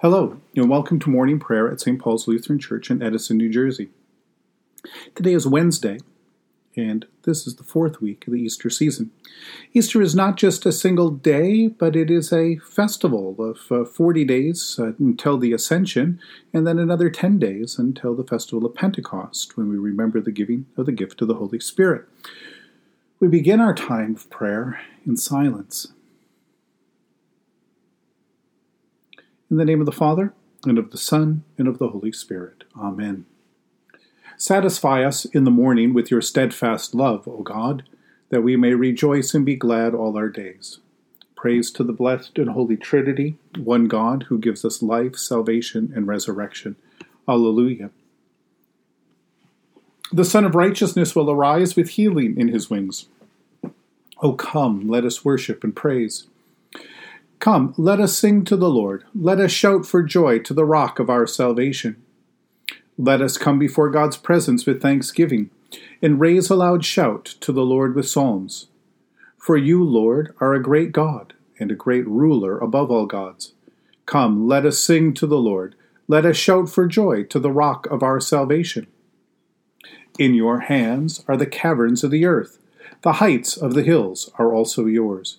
Hello, and welcome to morning prayer at St. Paul's Lutheran Church in Edison, New Jersey. Today is Wednesday, and this is the fourth week of the Easter season. Easter is not just a single day, but it is a festival of uh, 40 days uh, until the Ascension, and then another 10 days until the festival of Pentecost, when we remember the giving of the gift of the Holy Spirit. We begin our time of prayer in silence. In the name of the Father, and of the Son, and of the Holy Spirit. Amen. Satisfy us in the morning with your steadfast love, O God, that we may rejoice and be glad all our days. Praise to the blessed and holy Trinity, one God who gives us life, salvation, and resurrection. Alleluia. The Sun of Righteousness will arise with healing in his wings. O come, let us worship and praise. Come, let us sing to the Lord. Let us shout for joy to the rock of our salvation. Let us come before God's presence with thanksgiving, and raise a loud shout to the Lord with psalms. For you, Lord, are a great God, and a great ruler above all gods. Come, let us sing to the Lord. Let us shout for joy to the rock of our salvation. In your hands are the caverns of the earth. The heights of the hills are also yours.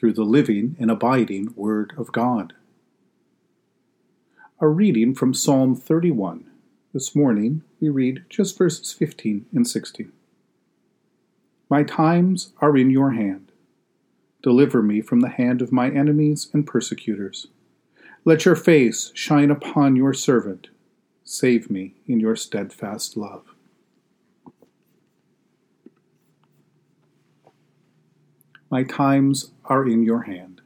through the living and abiding Word of God. A reading from Psalm 31. This morning we read just verses 15 and 16. My times are in your hand. Deliver me from the hand of my enemies and persecutors. Let your face shine upon your servant. Save me in your steadfast love. My times are in your hand.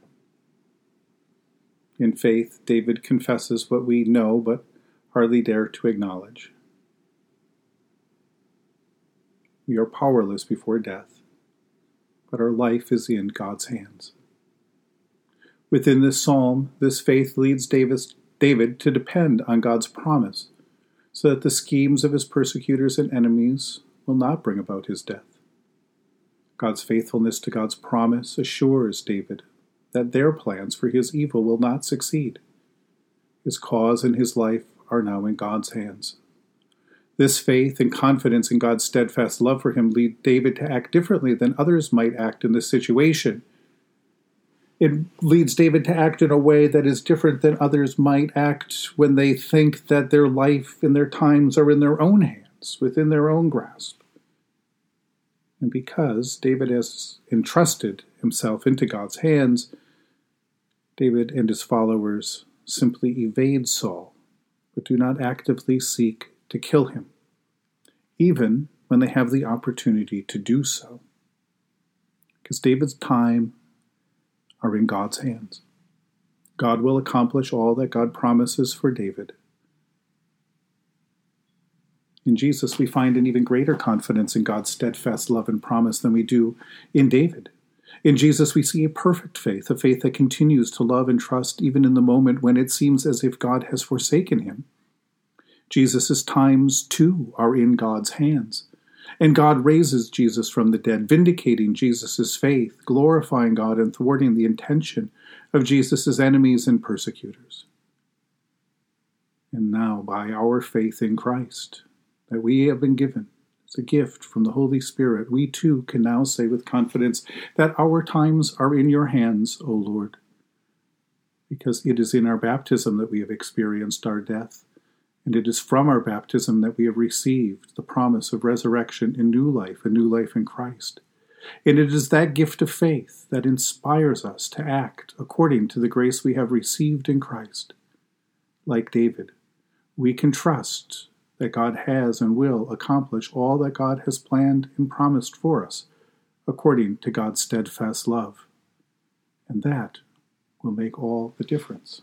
In faith, David confesses what we know but hardly dare to acknowledge. We are powerless before death, but our life is in God's hands. Within this psalm, this faith leads David to depend on God's promise so that the schemes of his persecutors and enemies will not bring about his death. God's faithfulness to God's promise assures David that their plans for his evil will not succeed. His cause and his life are now in God's hands. This faith and confidence in God's steadfast love for him lead David to act differently than others might act in this situation. It leads David to act in a way that is different than others might act when they think that their life and their times are in their own hands, within their own grasp. And because David has entrusted himself into God's hands, David and his followers simply evade Saul, but do not actively seek to kill him, even when they have the opportunity to do so. Because David's time are in God's hands. God will accomplish all that God promises for David. In Jesus, we find an even greater confidence in God's steadfast love and promise than we do in David. In Jesus, we see a perfect faith, a faith that continues to love and trust even in the moment when it seems as if God has forsaken him. Jesus' times, too, are in God's hands. And God raises Jesus from the dead, vindicating Jesus' faith, glorifying God, and thwarting the intention of Jesus' enemies and persecutors. And now, by our faith in Christ, that we have been given as a gift from the Holy Spirit, we too can now say with confidence that our times are in your hands, O Lord. Because it is in our baptism that we have experienced our death, and it is from our baptism that we have received the promise of resurrection in new life, a new life in Christ. And it is that gift of faith that inspires us to act according to the grace we have received in Christ. Like David, we can trust that God has and will accomplish all that God has planned and promised for us, according to God's steadfast love. And that will make all the difference.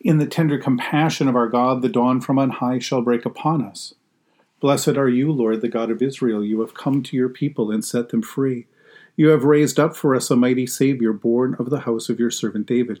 In the tender compassion of our God, the dawn from on high shall break upon us. Blessed are you, Lord, the God of Israel. You have come to your people and set them free. You have raised up for us a mighty Savior, born of the house of your servant David.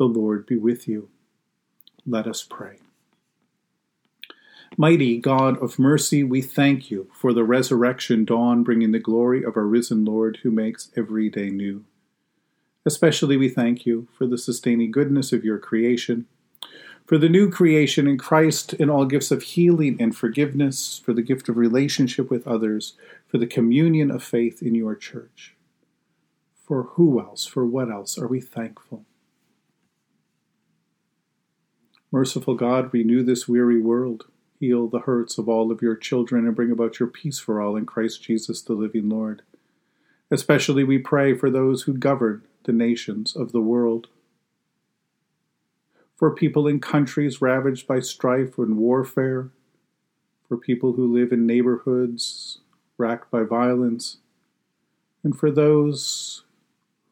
The Lord be with you. Let us pray. Mighty God of mercy, we thank you for the resurrection dawn bringing the glory of our risen Lord who makes every day new. Especially we thank you for the sustaining goodness of your creation, for the new creation in Christ in all gifts of healing and forgiveness, for the gift of relationship with others, for the communion of faith in your church. For who else, for what else are we thankful? Merciful God, renew this weary world, heal the hurts of all of your children, and bring about your peace for all in Christ Jesus, the living Lord. Especially we pray for those who govern the nations of the world. For people in countries ravaged by strife and warfare, for people who live in neighborhoods racked by violence, and for those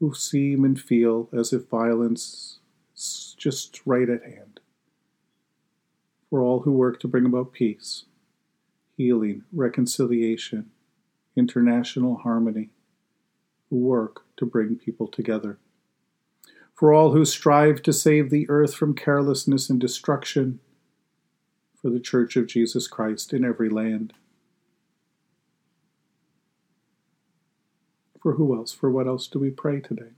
who seem and feel as if violence is just right at hand. For all who work to bring about peace, healing, reconciliation, international harmony who work to bring people together. For all who strive to save the earth from carelessness and destruction, for the Church of Jesus Christ in every land. For who else? For what else do we pray today?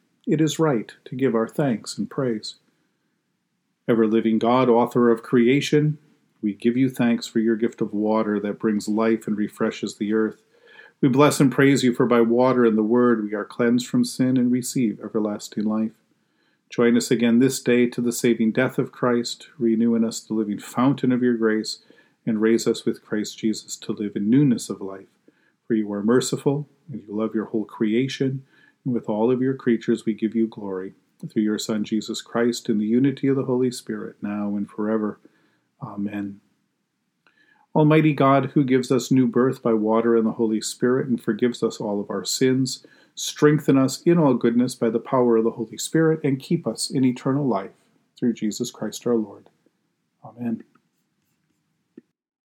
It is right to give our thanks and praise. Ever living God, author of creation, we give you thanks for your gift of water that brings life and refreshes the earth. We bless and praise you, for by water and the word we are cleansed from sin and receive everlasting life. Join us again this day to the saving death of Christ, renew in us the living fountain of your grace, and raise us with Christ Jesus to live in newness of life. For you are merciful, and you love your whole creation, with all of your creatures we give you glory. Through your Son Jesus Christ, in the unity of the Holy Spirit, now and forever. Amen. Almighty God, who gives us new birth by water and the Holy Spirit and forgives us all of our sins, strengthen us in all goodness by the power of the Holy Spirit and keep us in eternal life through Jesus Christ our Lord. Amen.